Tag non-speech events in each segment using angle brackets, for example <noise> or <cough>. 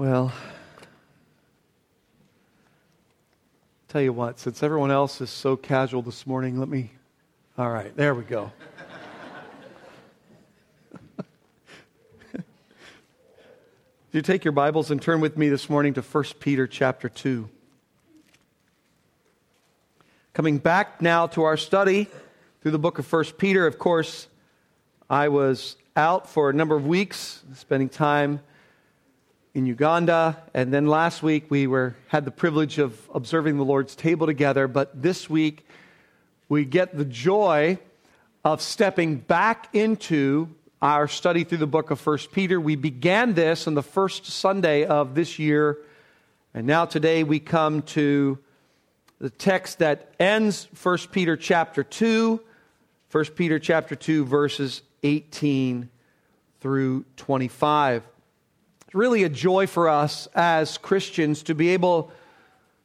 Well, tell you what, since everyone else is so casual this morning, let me. All right, there we go. <laughs> Do you take your Bibles and turn with me this morning to 1 Peter chapter 2. Coming back now to our study through the book of 1 Peter, of course, I was out for a number of weeks, spending time in Uganda, and then last week we were had the privilege of observing the Lord's table together, but this week we get the joy of stepping back into our study through the book of 1 Peter. We began this on the first Sunday of this year, and now today we come to the text that ends 1 Peter chapter 2, 1 Peter chapter 2 verses 18 through 25. It's really a joy for us as Christians to be able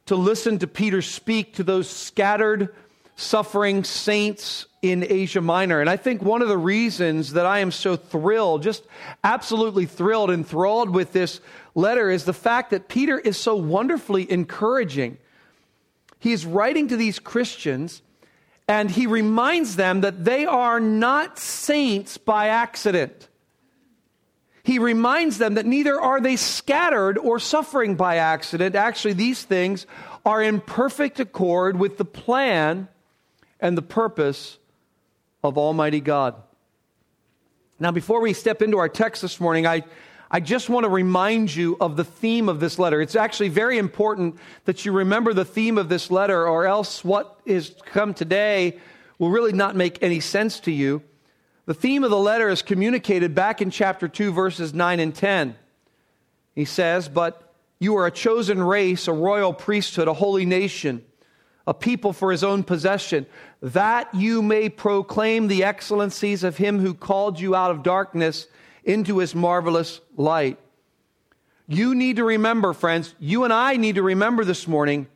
to listen to Peter speak to those scattered suffering saints in Asia Minor. And I think one of the reasons that I am so thrilled, just absolutely thrilled, enthralled with this letter is the fact that Peter is so wonderfully encouraging. He is writing to these Christians and he reminds them that they are not saints by accident. He reminds them that neither are they scattered or suffering by accident. Actually, these things are in perfect accord with the plan and the purpose of Almighty God. Now, before we step into our text this morning, I, I just want to remind you of the theme of this letter. It's actually very important that you remember the theme of this letter, or else what is come today will really not make any sense to you. The theme of the letter is communicated back in chapter 2, verses 9 and 10. He says, But you are a chosen race, a royal priesthood, a holy nation a people for his own possession, that you may proclaim the excellencies of him who called you out of darkness into his marvelous light. You need to remember, friends, you and I need to remember this morning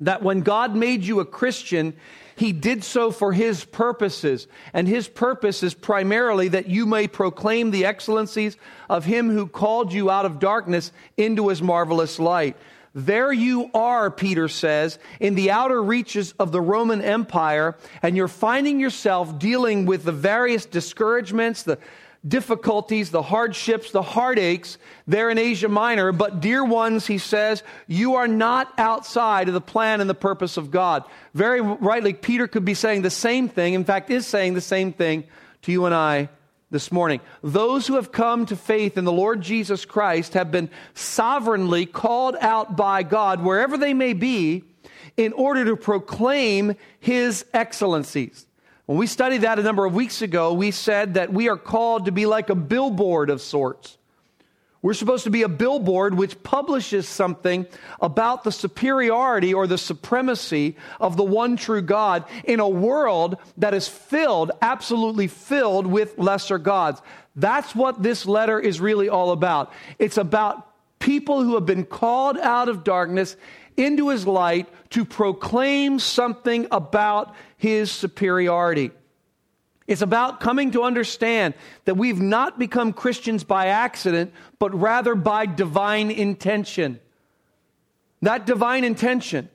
that when God made you a Christian, he did so for his purposes. And his purpose is primarily that you may proclaim the excellencies of him who called you out of darkness into his marvelous light. There you are, Peter says, in the outer reaches of the Roman Empire, and you're finding yourself dealing with the various discouragements, the difficulties, the hardships, the heartaches there in Asia Minor. But, dear ones, he says, you are not outside of the plan and the purpose of God. Very rightly, Peter could be saying the same thing, in fact, is saying the same thing to you and I this morning. Those who have come to faith in the Lord Jesus Christ have been sovereignly called out by God, wherever they may be, in order to proclaim his excellencies. When we studied that a number of weeks ago, we said that we are called to be like a billboard of sorts. We're supposed to be a billboard which publishes something about the superiority or the supremacy of the one true God in a world that is filled, absolutely filled with lesser gods. That's what this letter is really all about. It's about people who have been called out of darkness into his light to proclaim something about his superiority. It's about coming to understand that we've not become Christians by accident, but rather by divine intention. That divine intention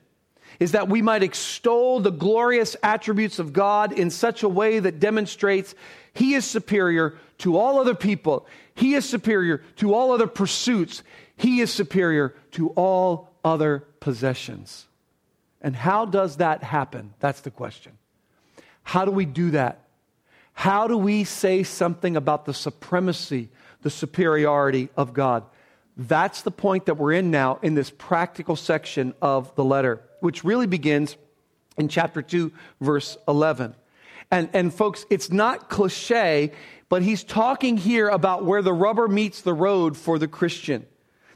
is that we might extol the glorious attributes of God in such a way that demonstrates He is superior to all other people, He is superior to all other pursuits, He is superior to all other possessions. And how does that happen? That's the question. How do we do that? How do we say something about the supremacy, the superiority of God? That's the point that we're in now in this practical section of the letter, which really begins in chapter 2, verse 11. And, and folks, it's not cliche, but he's talking here about where the rubber meets the road for the Christian.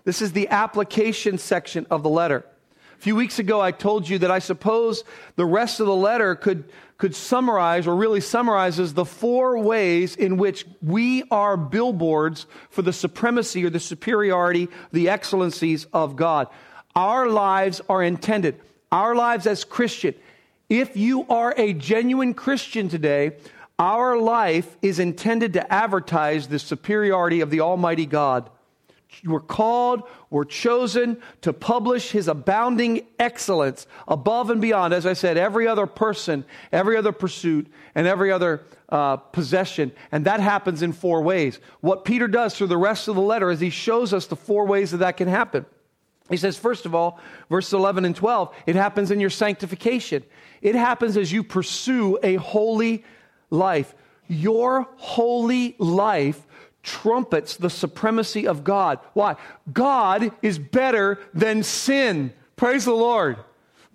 This is the application section of the letter. A few weeks ago, I told you that I suppose the rest of the letter could, could summarize, or really summarizes, the four ways in which we are billboards for the supremacy or the superiority, the excellencies of God. Our lives are intended, our lives as Christian. If you are a genuine Christian today, our life is intended to advertise the superiority of the Almighty God we're called, we're chosen to publish his abounding excellence above and beyond, as I said, every other person, every other pursuit, and every other uh, possession. And that happens in four ways. What Peter does through the rest of the letter is he shows us the four ways that that can happen. He says, first of all, verses 11 and 12, it happens in your sanctification. It happens as you pursue a holy life. Your holy life trumpets the supremacy of God. Why? God is better than sin. Praise the Lord.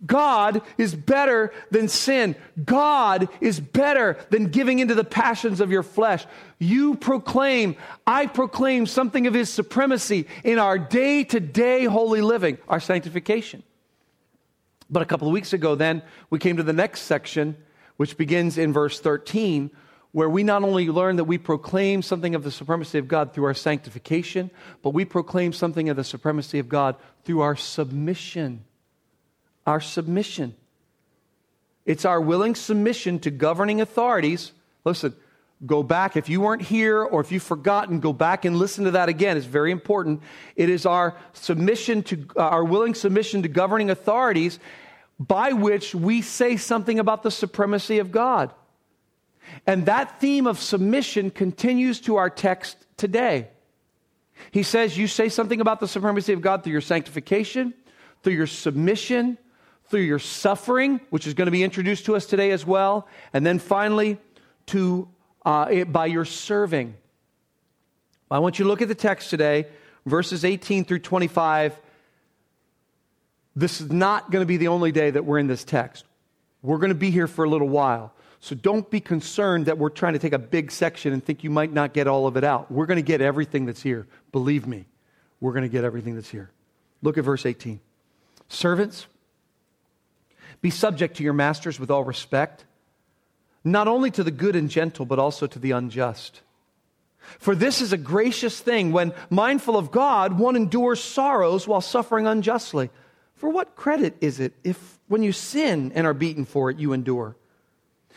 God is better than sin. God is better than giving into the passions of your flesh. You proclaim, I proclaim something of His supremacy in our day to day holy living, our sanctification. But a couple of weeks ago, then, we came to the next section, which begins in verse 13, where we not only learn that we proclaim something of the supremacy of God through our sanctification, but we proclaim something of the supremacy of God through our submission. Our submission. It's our willing submission to governing authorities. Listen, go back. If you weren't here or if you've forgotten, go back and listen to that again. It's very important. It is our submission to, uh, our willing submission to governing authorities by which we say something about the supremacy of God. And that theme of submission continues to our text today. He says, You say something about the supremacy of God through your sanctification, through your submission, through your suffering, which is going to be introduced to us today as well, and then finally, to, uh, by your serving. I want you to look at the text today, verses 18 through 25. This is not going to be the only day that we're in this text. We're going to be here for a little while. So don't be concerned that we're trying to take a big section and think you might not get all of it out. We're going to get everything that's here. Believe me, we're going to get everything that's here. Look at verse 18. Servants, be subject to your masters with all respect, not only to the good and gentle, but also to the unjust. For this is a gracious thing when, mindful of God, one endures sorrows while suffering unjustly. For what credit is it if, when you sin and are beaten for it, you endure?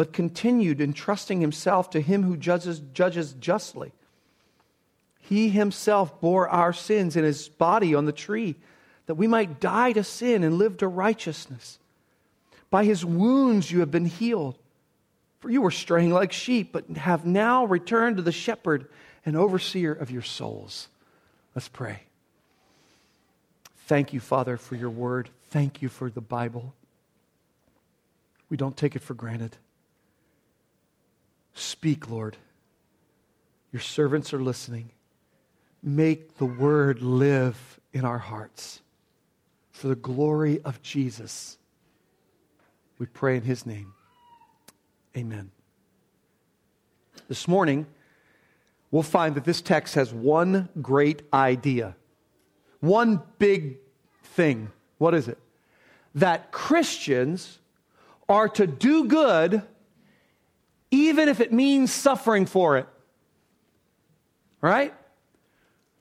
but continued entrusting himself to him who judges, judges justly. He himself bore our sins in his body on the tree, that we might die to sin and live to righteousness. By his wounds you have been healed. For you were straying like sheep, but have now returned to the shepherd and overseer of your souls. Let's pray. Thank you, Father, for your word. Thank you for the Bible. We don't take it for granted. Speak, Lord. Your servants are listening. Make the word live in our hearts for the glory of Jesus. We pray in his name. Amen. This morning, we'll find that this text has one great idea, one big thing. What is it? That Christians are to do good even if it means suffering for it. Right?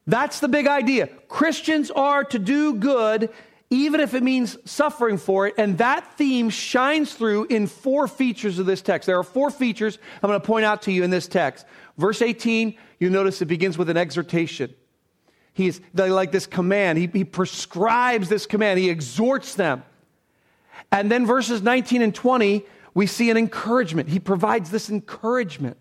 That's the big idea. Christians are to do good even if it means suffering for it. And that theme shines through in four features of this text. There are four features I'm going to point out to you in this text. Verse 18, you notice it begins with an exhortation. He's like this command. He, he prescribes this command. He exhorts them. And then verses 19 and 20 we see an encouragement. He provides this encouragement.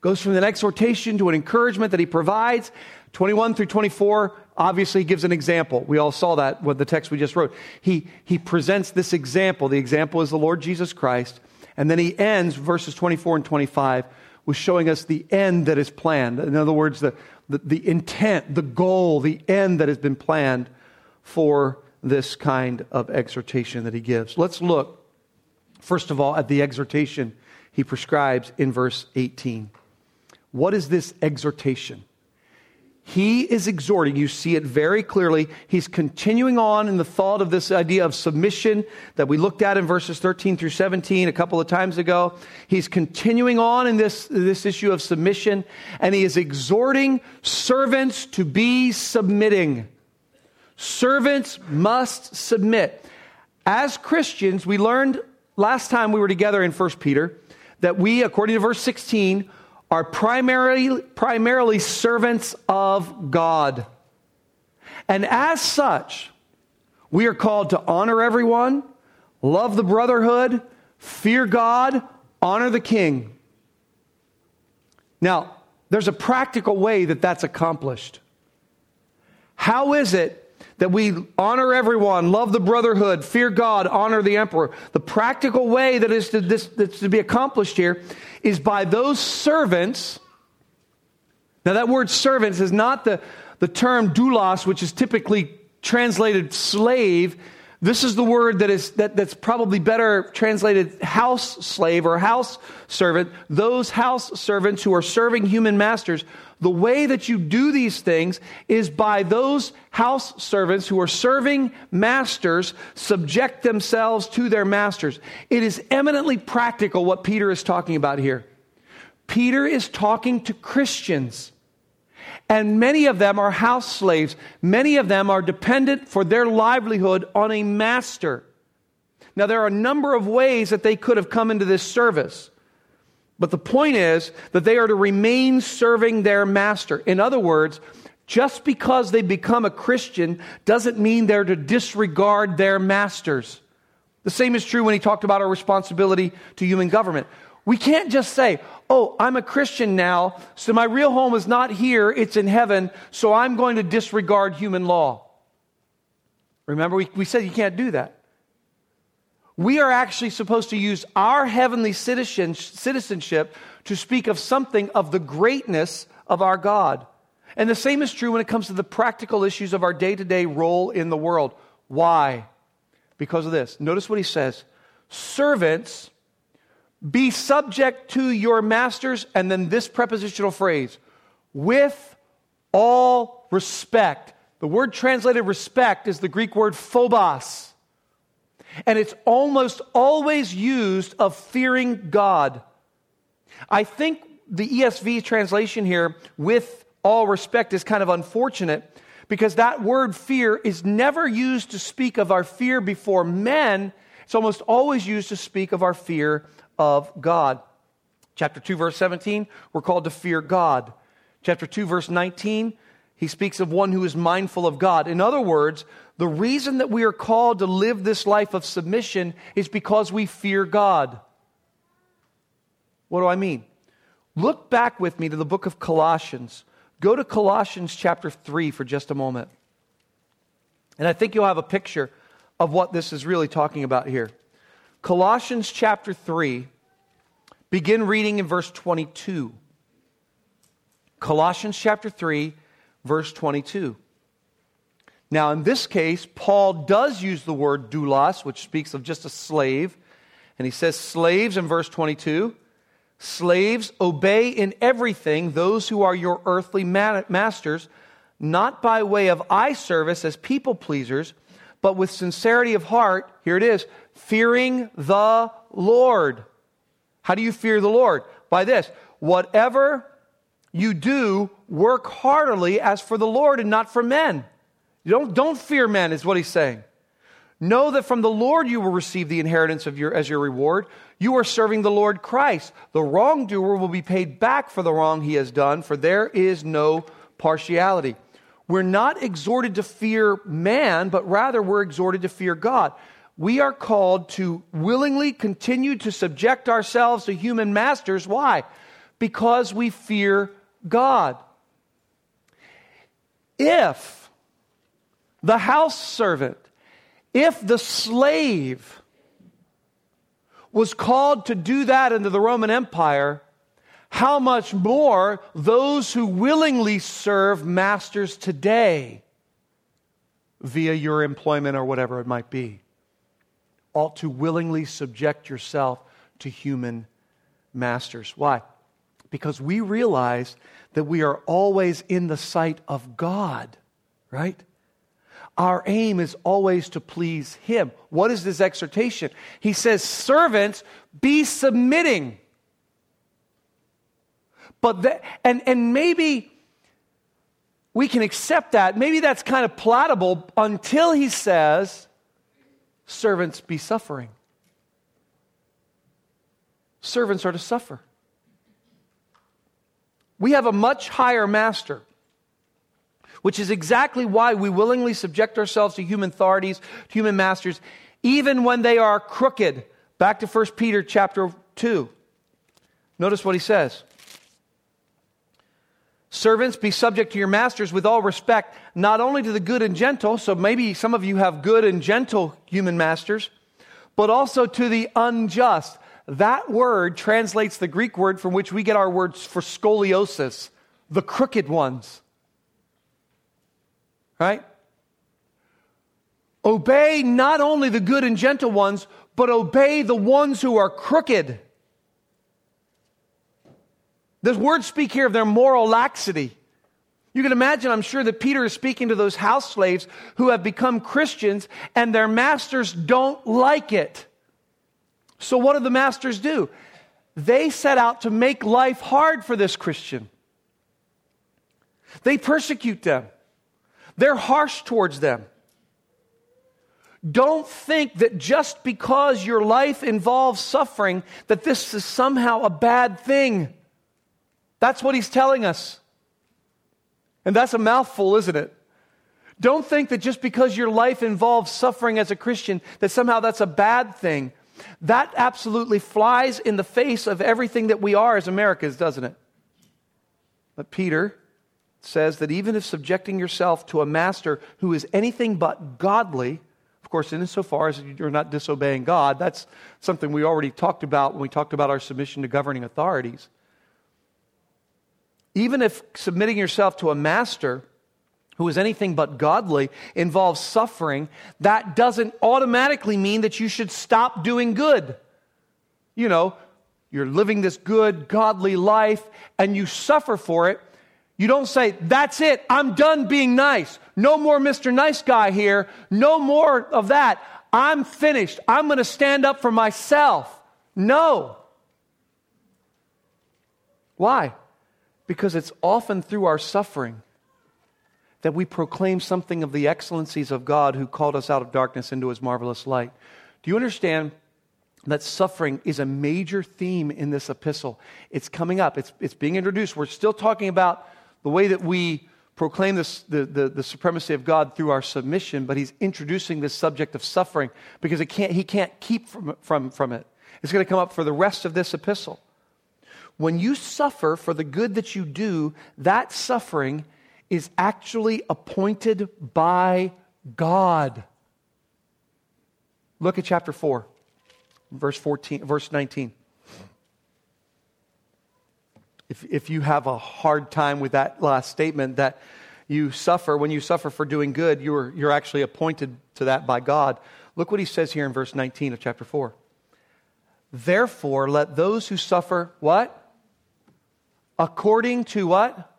Goes from an exhortation to an encouragement that he provides. 21 through 24 obviously gives an example. We all saw that with the text we just wrote. He, he presents this example. The example is the Lord Jesus Christ. And then he ends verses 24 and 25 with showing us the end that is planned. In other words, the, the, the intent, the goal, the end that has been planned for this kind of exhortation that he gives. Let's look First of all, at the exhortation he prescribes in verse 18. What is this exhortation? he is exhorting, you see it very clearly. He's continuing on in the thought of this idea of submission that we looked at in verses 13 through 17 a couple of times ago. He's continuing on in this, this issue of submission, and he is exhorting servants to be submitting. Servants must submit. As Christians, we learned last time we were together in 1 Peter that we, according to verse 16, are primarily, primarily servants of God. And as such, we are called to honor everyone, love the brotherhood, fear God, honor the king. Now, there's a practical way that that's accomplished. How is it that we honor everyone, love the brotherhood, fear God, honor the emperor. The practical way that is to, this, that's to be accomplished here is by those servants. Now, that word servants is not the, the term doulos, which is typically translated slave. This is the word that is that, that's probably better translated house slave or house servant. Those house servants who are serving human masters. The way that you do these things is by those house servants who are serving masters subject themselves to their masters. It is eminently practical what Peter is talking about here. Peter is talking to Christians and many of them are house slaves. Many of them are dependent for their livelihood on a master. Now, there are a number of ways that they could have come into this service. But the point is that they are to remain serving their master. In other words, just because they become a Christian doesn't mean they're to disregard their masters. The same is true when he talked about our responsibility to human government. We can't just say, oh, I'm a Christian now, so my real home is not here, it's in heaven, so I'm going to disregard human law. Remember, we, we said you can't do that. We are actually supposed to use our heavenly citizenship to speak of something of the greatness of our God. And the same is true when it comes to the practical issues of our day to day role in the world. Why? Because of this. Notice what he says Servants be subject to your masters, and then this prepositional phrase, with all respect. The word translated respect is the Greek word phobos. And it's almost always used of fearing God. I think the ESV translation here, with all respect, is kind of unfortunate because that word fear is never used to speak of our fear before men. It's almost always used to speak of our fear of God. Chapter 2, verse 17, we're called to fear God. Chapter 2, verse 19, he speaks of one who is mindful of God. In other words, the reason that we are called to live this life of submission is because we fear God. What do I mean? Look back with me to the book of Colossians. Go to Colossians chapter 3 for just a moment. And I think you'll have a picture of what this is really talking about here. Colossians chapter 3, begin reading in verse 22. Colossians chapter 3, verse 22. Now, in this case, Paul does use the word doulos, which speaks of just a slave. And he says, Slaves in verse 22. Slaves, obey in everything those who are your earthly masters, not by way of eye service as people pleasers, but with sincerity of heart. Here it is fearing the Lord. How do you fear the Lord? By this whatever you do, work heartily as for the Lord and not for men. Don't, don't fear men, is what he's saying. Know that from the Lord you will receive the inheritance of your, as your reward. You are serving the Lord Christ. The wrongdoer will be paid back for the wrong he has done, for there is no partiality. We're not exhorted to fear man, but rather we're exhorted to fear God we are called to willingly continue to subject ourselves to human masters. Why? Because we fear God. If the house servant, if the slave was called to do that into the Roman Empire, how much more those who willingly serve masters today via your employment or whatever it might be ought to willingly subject yourself to human masters. Why? Because we realize that we are always in the sight of God, right? Our aim is always to please Him. What is this exhortation? He says, Servants, be submitting. But that, and, and maybe we can accept that. Maybe that's kind of palatable until he says, Servants, be suffering. Servants are to suffer. We have a much higher master which is exactly why we willingly subject ourselves to human authorities, to human masters, even when they are crooked. Back to 1 Peter chapter 2. Notice what he says. Servants, be subject to your masters with all respect, not only to the good and gentle, so maybe some of you have good and gentle human masters, but also to the unjust. That word translates the Greek word from which we get our words for scoliosis, the crooked ones. Right? Obey not only the good and gentle ones, but obey the ones who are crooked. The words speak here of their moral laxity. You can imagine, I'm sure, that Peter is speaking to those house slaves who have become Christians and their masters don't like it. So, what do the masters do? They set out to make life hard for this Christian. They persecute them. They're harsh towards them. Don't think that just because your life involves suffering, that this is somehow a bad thing. That's what he's telling us. And that's a mouthful, isn't it? Don't think that just because your life involves suffering as a Christian, that somehow that's a bad thing. That absolutely flies in the face of everything that we are as Americans, doesn't it? But Peter says that even if subjecting yourself to a master who is anything but godly, of course, insofar as you're not disobeying God, that's something we already talked about when we talked about our submission to governing authorities. Even if submitting yourself to a master who is anything but godly involves suffering, that doesn't automatically mean that you should stop doing good. You know, you're living this good, godly life and you suffer for it you don't say, that's it, I'm done being nice. No more Mr. Nice Guy here. No more of that. I'm finished. I'm going to stand up for myself. No. Why? Because it's often through our suffering that we proclaim something of the excellencies of God who called us out of darkness into his marvelous light. Do you understand that suffering is a major theme in this epistle? It's coming up, it's, it's being introduced. We're still talking about the way that we proclaim this, the, the, the, supremacy of God through our submission, but he's introducing this subject of suffering because can't, he can't keep from, from, from it. It's going to come up for the rest of this epistle. When you suffer for the good that you do, that suffering is actually appointed by God. Look at chapter 4, verse 14, verse 19 if, if you have a hard time with that last statement, that you suffer, when you suffer for doing good, you're, you're actually appointed to that by God. Look what he says here in verse 19 of chapter 4. Therefore, let those who suffer, what? According to what?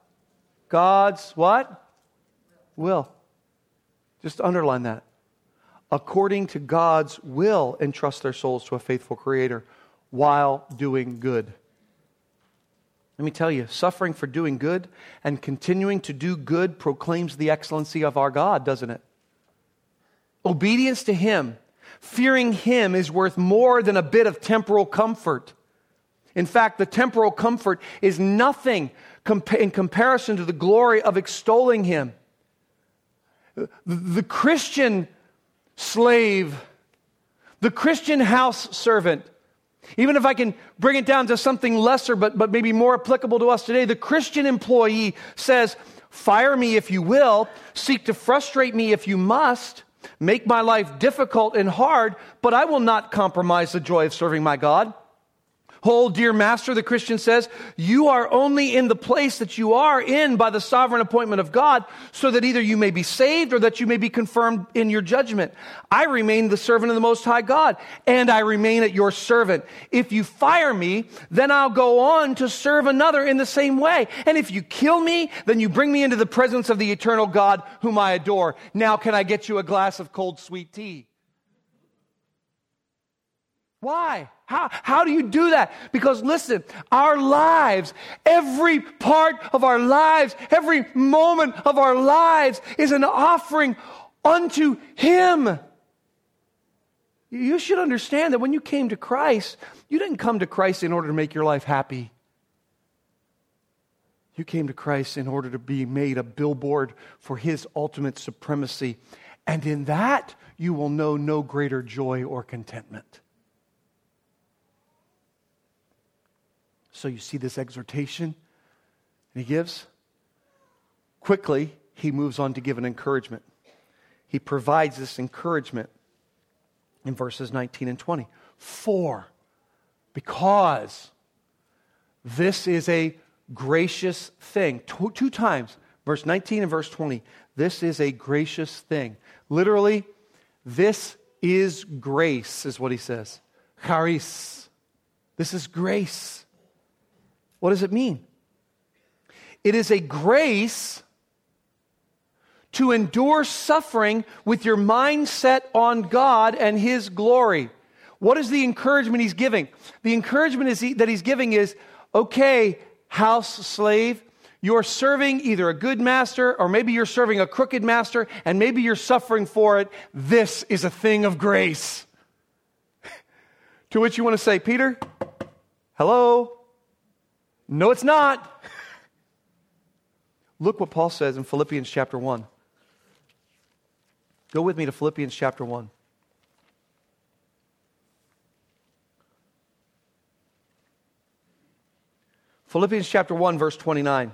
God's what? Will. Just underline that. According to God's will, entrust their souls to a faithful Creator while doing good. Let me tell you, suffering for doing good and continuing to do good proclaims the excellency of our God, doesn't it? Obedience to Him, fearing Him, is worth more than a bit of temporal comfort. In fact, the temporal comfort is nothing in comparison to the glory of extolling Him. The Christian slave, the Christian house servant, even if I can bring it down to something lesser, but, but maybe more applicable to us today, the Christian employee says, Fire me if you will, seek to frustrate me if you must, make my life difficult and hard, but I will not compromise the joy of serving my God. Oh, dear master, the Christian says, you are only in the place that you are in by the sovereign appointment of God, so that either you may be saved or that you may be confirmed in your judgment. I remain the servant of the Most High God, and I remain at your servant. If you fire me, then I'll go on to serve another in the same way. And if you kill me, then you bring me into the presence of the eternal God whom I adore. Now can I get you a glass of cold sweet tea? Why? How, how do you do that? Because listen, our lives, every part of our lives, every moment of our lives is an offering unto Him. You should understand that when you came to Christ, you didn't come to Christ in order to make your life happy. You came to Christ in order to be made a billboard for His ultimate supremacy. And in that, you will know no greater joy or contentment. So you see this exhortation and he gives. Quickly, he moves on to give an encouragement. He provides this encouragement in verses 19 and 20. For, because this is a gracious thing. Two, two, times, verse 19 and verse 20. This is a gracious thing. Literally, this is grace, is what he says. Charis. This is grace. What does it mean? It is a grace to endure suffering with your mind set on God and His glory. What is the encouragement He's giving? The encouragement is he, that He's giving is okay, house slave, you're serving either a good master or maybe you're serving a crooked master and maybe you're suffering for it. This is a thing of grace. <laughs> to which you want to say, Peter, hello? No, it's not. Look what Paul says in Philippians chapter 1. Go with me to Philippians chapter 1. Philippians chapter 1, verse 29.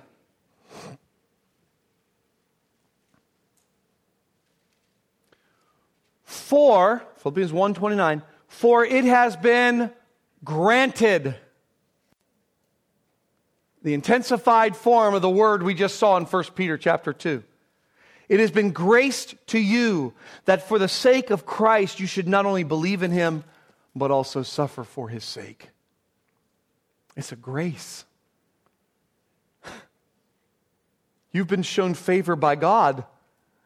For, Philippians 1 29, for it has been granted the intensified form of the word we just saw in 1 Peter chapter 2. It has been graced to you that for the sake of Christ you should not only believe in him, but also suffer for his sake. It's a grace. <laughs> You've been shown favor by God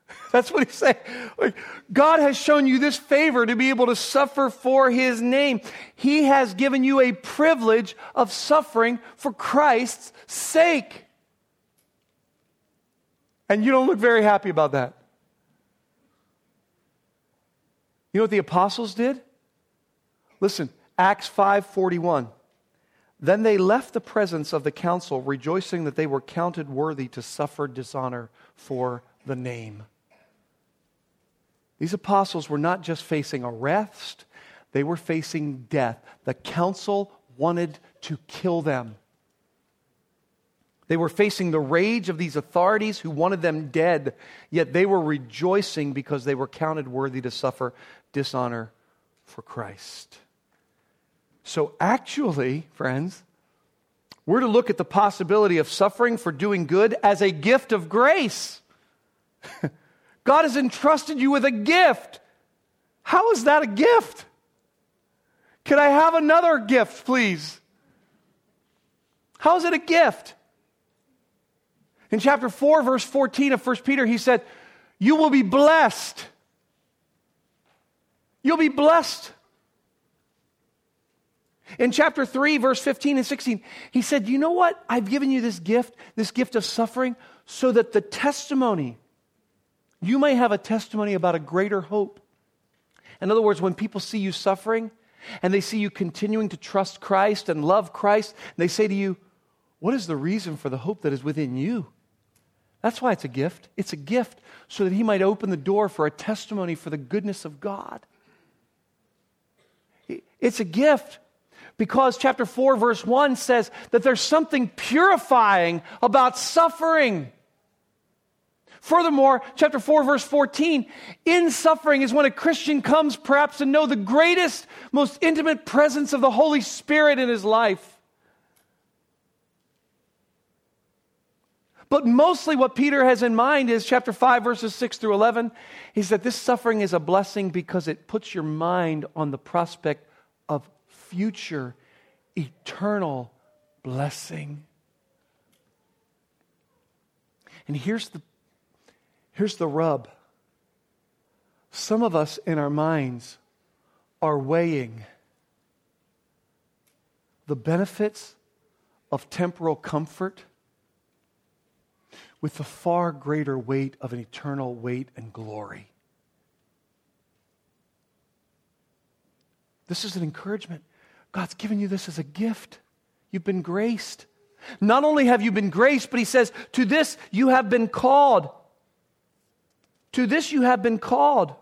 <laughs> That's what he's saying. Like, God has shown you this favor to be able to suffer for his name. He has given you a privilege of suffering for Christ's sake. And you don't look very happy about that. You know what the apostles did? Listen, Acts 5:41. Then they left the presence of the council rejoicing that they were counted worthy to suffer dishonor for the name. These apostles were not just facing arrest, they were facing death. The council wanted to kill them. They were facing the rage of these authorities who wanted them dead, yet they were rejoicing because they were counted worthy to suffer dishonor for Christ. So, actually, friends, we're to look at the possibility of suffering for doing good as a gift of grace. <laughs> God has entrusted you with a gift. How is that a gift? Can I have another gift, please? How is it a gift? In chapter 4, verse 14 of 1 Peter, he said, You will be blessed. You'll be blessed. In chapter 3, verse 15 and 16, he said, You know what? I've given you this gift, this gift of suffering, so that the testimony you may have a testimony about a greater hope. In other words, when people see you suffering and they see you continuing to trust Christ and love Christ, they say to you, What is the reason for the hope that is within you? That's why it's a gift. It's a gift so that He might open the door for a testimony for the goodness of God. It's a gift because chapter 4, verse 1 says that there's something purifying about suffering. Furthermore, chapter 4, verse 14, in suffering is when a Christian comes perhaps to know the greatest, most intimate presence of the Holy Spirit in his life. But mostly what Peter has in mind is chapter 5, verses 6 through 11. He said this suffering is a blessing because it puts your mind on the prospect of future, eternal blessing. And here's the, here's the rub some of us in our minds are weighing the benefits of temporal comfort with the far greater weight of an eternal weight and glory. This is an encouragement. God's given you this as a gift. You've been graced. Not only have you been graced, but he says, To this you have been called. To this you have been called.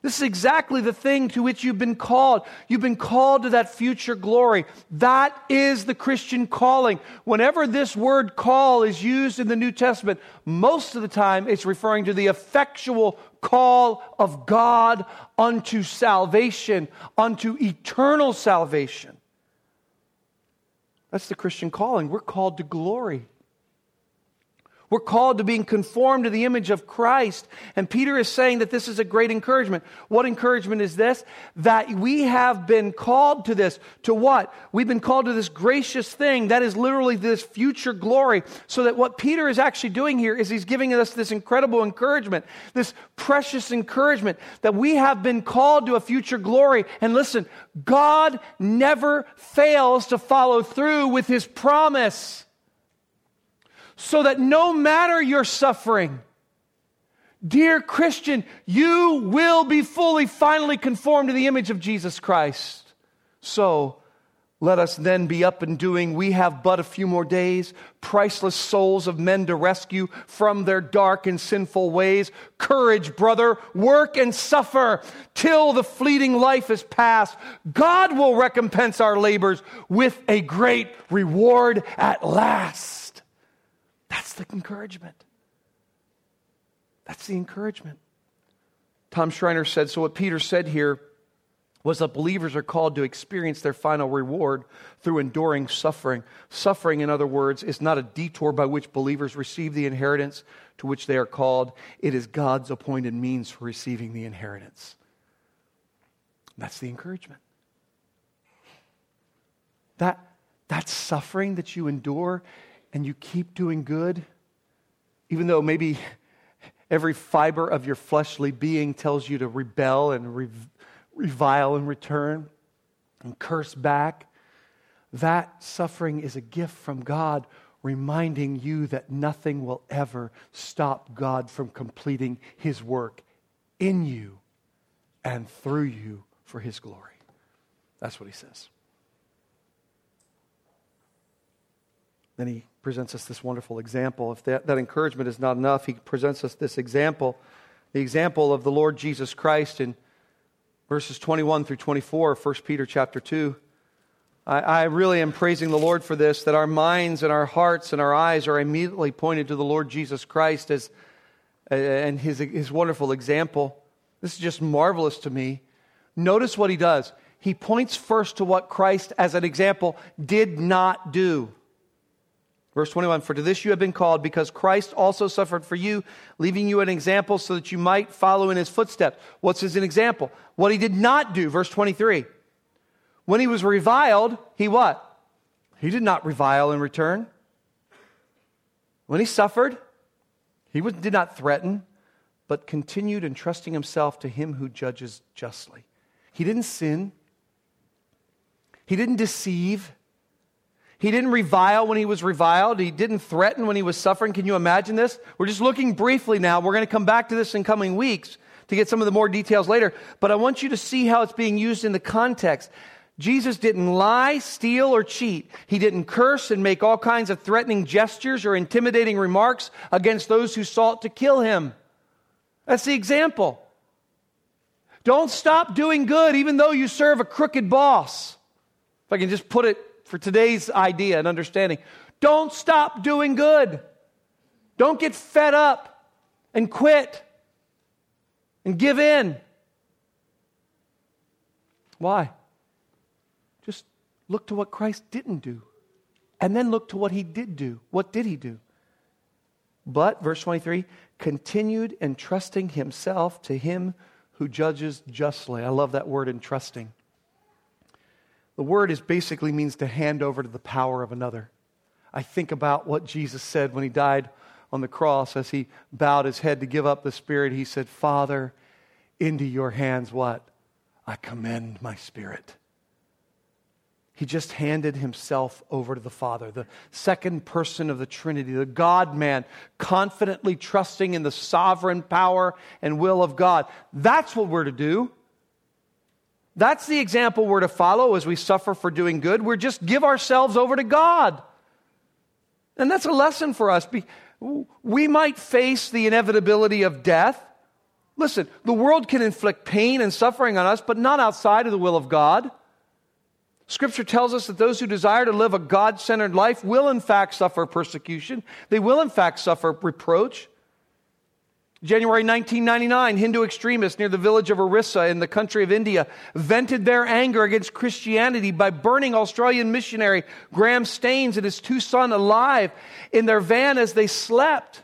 This is exactly the thing to which you've been called. You've been called to that future glory. That is the Christian calling. Whenever this word call is used in the New Testament, most of the time it's referring to the effectual call of God unto salvation, unto eternal salvation. That's the Christian calling. We're called to glory. We're called to being conformed to the image of Christ. And Peter is saying that this is a great encouragement. What encouragement is this? That we have been called to this. To what? We've been called to this gracious thing. That is literally this future glory. So that what Peter is actually doing here is he's giving us this incredible encouragement, this precious encouragement that we have been called to a future glory. And listen, God never fails to follow through with his promise so that no matter your suffering, dear Christian, you will be fully, finally conformed to the image of Jesus Christ. So, let us then be up and doing. We have but a few more days, priceless souls of men to rescue from their dark and sinful ways. Courage, brother, work and suffer till the fleeting life is past. God will recompense our labors with a great reward at last. That's the encouragement. That's the encouragement. Tom Schreiner said so, what Peter said here was that believers are called to experience their final reward through enduring suffering. Suffering, in other words, is not a detour by which believers receive the inheritance to which they are called, it is God's appointed means for receiving the inheritance. That's the encouragement. That, that suffering that you endure and you keep doing good, even though maybe every fiber of your fleshly being tells you to rebel and revile and return and curse back, that suffering is a gift from God, reminding you that nothing will ever stop God from completing His work in you and through you for His glory. That's what He says. Then He presents us this wonderful example. If that, that encouragement is not enough, he presents us this example the example of the Lord Jesus Christ in verses 21 through 24 of 1 Peter chapter 2. I, I really am praising the Lord for this, that our minds and our hearts and our eyes are immediately pointed to the Lord Jesus Christ as, and his, his wonderful example. This is just marvelous to me. Notice what he does. He points first to what Christ, as an example, did not do. Verse 21 For to this you have been called, because Christ also suffered for you, leaving you an example so that you might follow in his footsteps. What's his example? What he did not do. Verse 23. When he was reviled, he what? He did not revile in return. When he suffered, he did not threaten, but continued entrusting himself to him who judges justly. He didn't sin. He didn't deceive. He didn't revile when he was reviled. He didn't threaten when he was suffering. Can you imagine this? We're just looking briefly now. We're going to come back to this in coming weeks to get some of the more details later. But I want you to see how it's being used in the context. Jesus didn't lie, steal, or cheat. He didn't curse and make all kinds of threatening gestures or intimidating remarks against those who sought to kill him. That's the example. Don't stop doing good even though you serve a crooked boss. If I can just put it for today's idea and understanding. Don't stop doing good. Don't get fed up and quit and give in. Why? Just look to what Christ didn't do. And then look to what he did do. What did he do? But, verse 23, continued entrusting himself to him who judges justly. I love that word, entrusting. The word is basically means to hand over to the power of another. I think about what Jesus said when he died on the cross as he bowed his head to give up the spirit. He said, Father, into your hands what? I commend my spirit. He just handed himself over to the Father, the second person of the Trinity, the God man, confidently trusting in the sovereign power and will of God. That's what we're to do. That's the example we're to follow as we suffer for doing good. We're just give ourselves over to God. And that's a lesson for us. We might face the inevitability of death. Listen, the world can inflict pain and suffering on us, but not outside of the will of God. Scripture tells us that those who desire to live a God centered life will, in fact, suffer persecution. They will, in fact, suffer reproach. January 1999, Hindu extremists near the village of Orissa in the country of India vented their anger against Christianity by burning Australian missionary Graham Staines and his two sons alive in their van as they slept.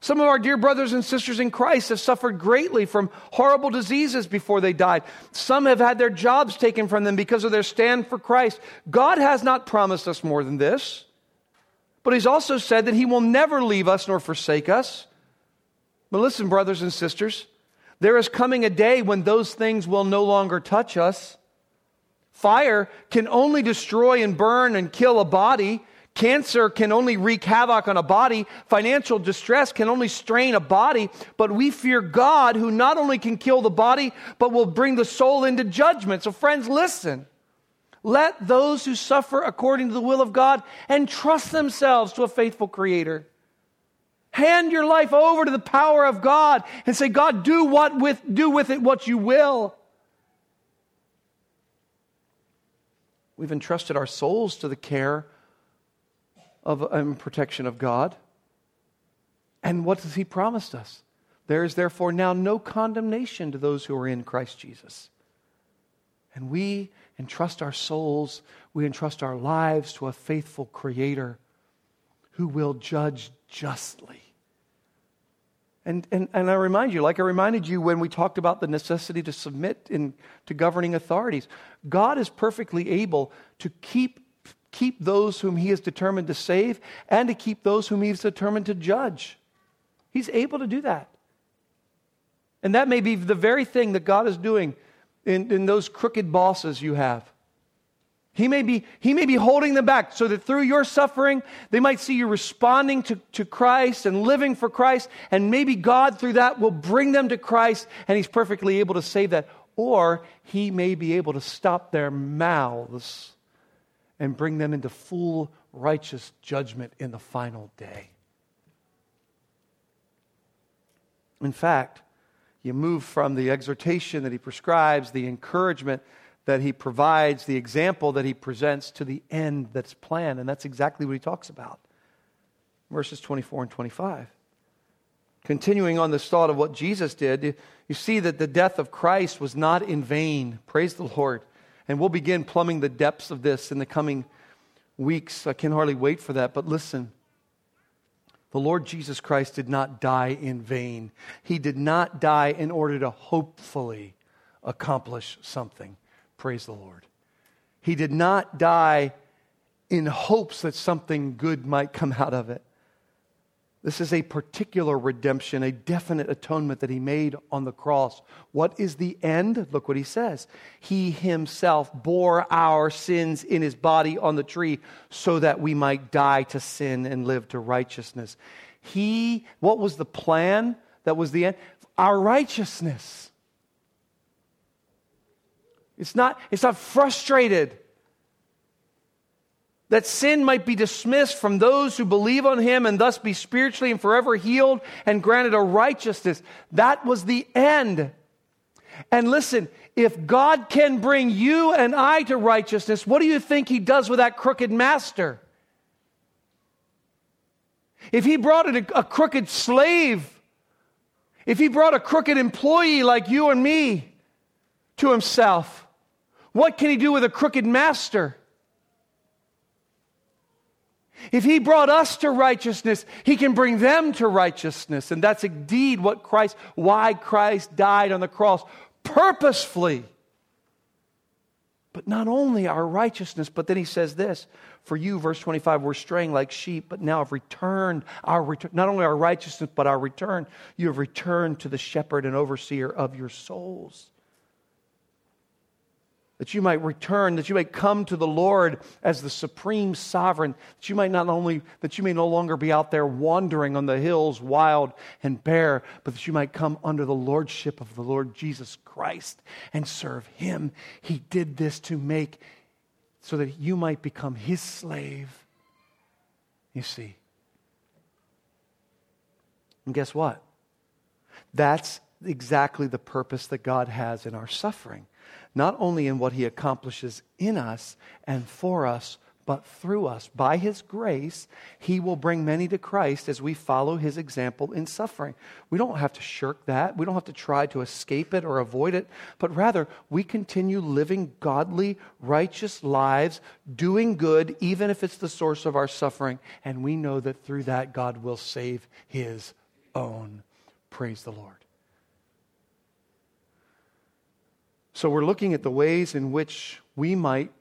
Some of our dear brothers and sisters in Christ have suffered greatly from horrible diseases before they died. Some have had their jobs taken from them because of their stand for Christ. God has not promised us more than this, but He's also said that He will never leave us nor forsake us. But listen, brothers and sisters, there is coming a day when those things will no longer touch us. Fire can only destroy and burn and kill a body. Cancer can only wreak havoc on a body. Financial distress can only strain a body. But we fear God who not only can kill the body, but will bring the soul into judgment. So, friends, listen. Let those who suffer according to the will of God entrust themselves to a faithful Creator. Hand your life over to the power of God and say, God, do what with do with it what you will. We've entrusted our souls to the care of and protection of God. And what has He promised us? There is therefore now no condemnation to those who are in Christ Jesus. And we entrust our souls, we entrust our lives to a faithful Creator who will judge justly. And, and, and I remind you, like I reminded you when we talked about the necessity to submit in, to governing authorities, God is perfectly able to keep keep those whom he is determined to save and to keep those whom he's determined to judge. He's able to do that. And that may be the very thing that God is doing in, in those crooked bosses you have. He may, be, he may be holding them back so that through your suffering, they might see you responding to, to Christ and living for Christ. And maybe God, through that, will bring them to Christ and He's perfectly able to save that. Or He may be able to stop their mouths and bring them into full righteous judgment in the final day. In fact, you move from the exhortation that he prescribes, the encouragement that he provides, the example that he presents, to the end that's planned. And that's exactly what he talks about. Verses 24 and 25. Continuing on this thought of what Jesus did, you see that the death of Christ was not in vain. Praise the Lord. And we'll begin plumbing the depths of this in the coming weeks. I can hardly wait for that. But listen, the Lord Jesus Christ did not die in vain. He did not die in order to hopefully accomplish something. Praise the Lord. He did not die in hopes that something good might come out of it. This is a particular redemption, a definite atonement that he made on the cross. What is the end? Look what he says. He himself bore our sins in his body on the tree so that we might die to sin and live to righteousness. He, what was the plan? That was the end? Our righteousness. It's not, it's not frustrated that sin might be dismissed from those who believe on him and thus be spiritually and forever healed and granted a righteousness. That was the end. And listen, if God can bring you and I to righteousness, what do you think he does with that crooked master? if he brought a, a crooked slave, if he brought a crooked employee like you and me to himself, what can he do with a crooked master? If he brought us to righteousness, he can bring them to righteousness. And that's indeed what Christ, why Christ died on the cross purposefully. But not only our righteousness, but then he says this for you, verse 25, we're straying like sheep, but now have returned our return, not only our righteousness, but our return. You have returned to the shepherd and overseer of your souls that you might return, that you might come to the Lord as the supreme sovereign, that you might not only, that you may no longer be out there wandering on the hills wild and bare, but that you might come under the lordship of the Lord Jesus Christ and serve him. He did this to make so that you might become his slave. You see. And guess what? That's exactly the purpose that God has in our suffering not only in what he accomplishes in us and for us, but through us. By his grace, he will bring many to Christ as we follow his example in suffering. We don't have to shirk that. We don't have to try to escape it or avoid it, but rather we continue living godly, righteous lives, doing good, even if it's the source of our suffering. And we know that through that, God will save his own. Praise the Lord. So we're looking at the ways in which we might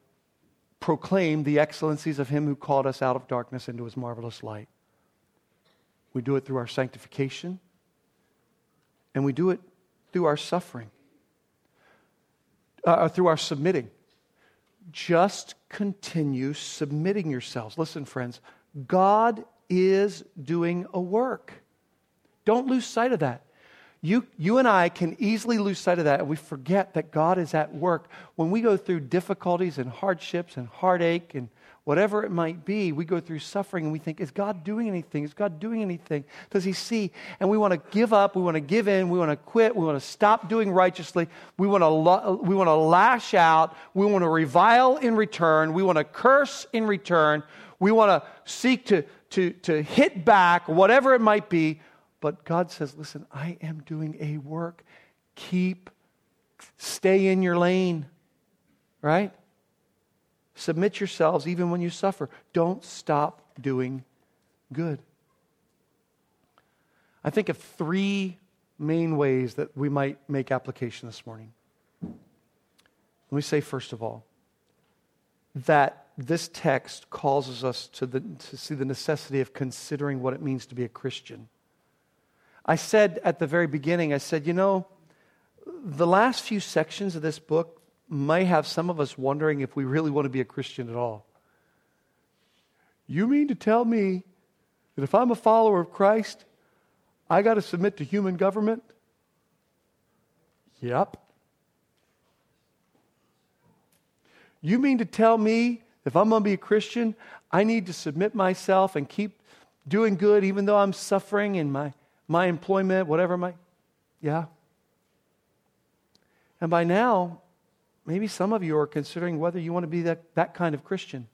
proclaim the excellencies of Him who called us out of darkness into His marvelous light. We do it through our sanctification, and we do it through our suffering, uh, uh through our submitting. Just continue submitting yourselves. Listen, friends, God is doing a work. Don't lose sight of that. You, you and I can easily lose sight of that and we forget that God is at work. When we go through difficulties and hardships and heartache and whatever it might be, we go through suffering and we think, is God doing anything? Is God doing anything? Does He see? And we want to give up, we want to give in, we want to quit, we want to stop doing righteously, we want to, we want to lash out, we want to revile in return, we want to curse in return, we want to seek to, to, to hit back, whatever it might be. But God says, listen, I am doing a work. Keep, stay in your lane, right? Submit yourselves even when you suffer. Don't stop doing good. I think of three main ways that we might make application this morning. Let me say, first of all, that this text causes us to, the, to see the necessity of considering what it means to be a Christian. I said at the very beginning, I said, you know, the last few sections of this book may have some of us wondering if we really want to be a Christian at all. You mean to tell me that if I'm a follower of Christ, I got to submit to human government? Yep. You mean to tell me if I'm going to be a Christian, I need to submit myself and keep doing good even though I'm suffering in my my employment, whatever my. Yeah. And by now, maybe some of you are considering whether you want to be that, that kind of Christian.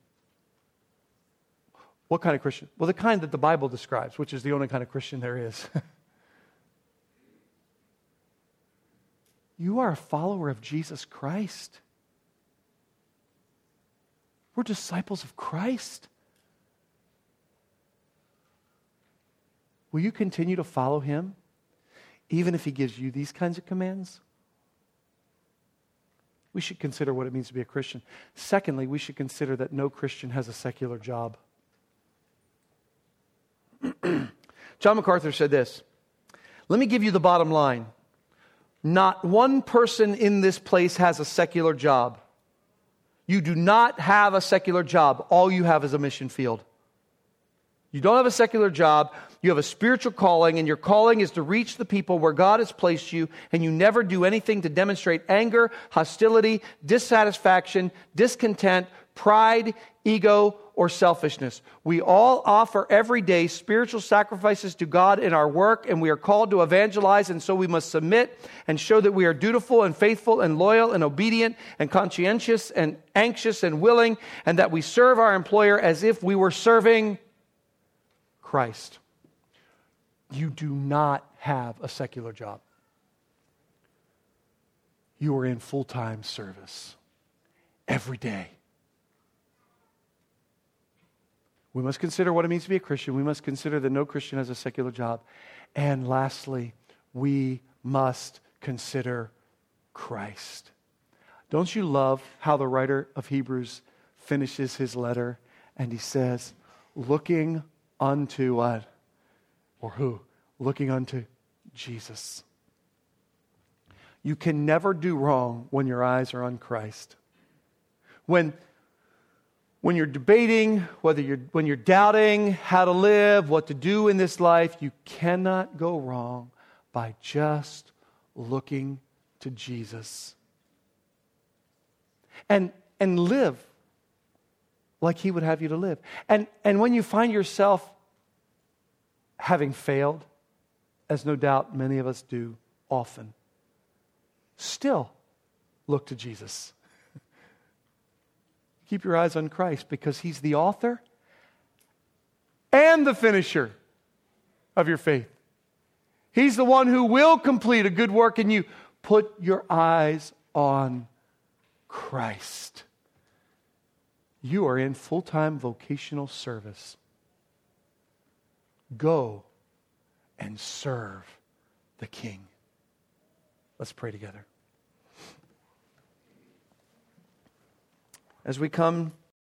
What kind of Christian? Well, the kind that the Bible describes, which is the only kind of Christian there is. <laughs> you are a follower of Jesus Christ. We're disciples of Christ. Will you continue to follow him even if he gives you these kinds of commands? We should consider what it means to be a Christian. Secondly, we should consider that no Christian has a secular job. <clears throat> John MacArthur said this Let me give you the bottom line. Not one person in this place has a secular job. You do not have a secular job. All you have is a mission field. You don't have a secular job. You have a spiritual calling, and your calling is to reach the people where God has placed you, and you never do anything to demonstrate anger, hostility, dissatisfaction, discontent, pride, ego, or selfishness. We all offer every day spiritual sacrifices to God in our work, and we are called to evangelize, and so we must submit and show that we are dutiful and faithful and loyal and obedient and conscientious and anxious and willing, and that we serve our employer as if we were serving Christ, you do not have a secular job. You are in full time service every day. We must consider what it means to be a Christian. We must consider that no Christian has a secular job. And lastly, we must consider Christ. Don't you love how the writer of Hebrews finishes his letter and he says, looking unto what? Or who? Looking unto Jesus. You can never do wrong when your eyes are on Christ. When when you're debating, whether you're, when you're doubting how to live, what to do in this life, you cannot go wrong by just looking to Jesus. And, and live like He would have you to live. And, and when you find yourself having failed, as no doubt many of us do often, still look to Jesus. <laughs> Keep your eyes on Christ because He's the author and the finisher of your faith. He's the one who will complete a good work in you. Put your eyes on Christ. You are in full time vocational service. Go and serve the King. Let's pray together. as we come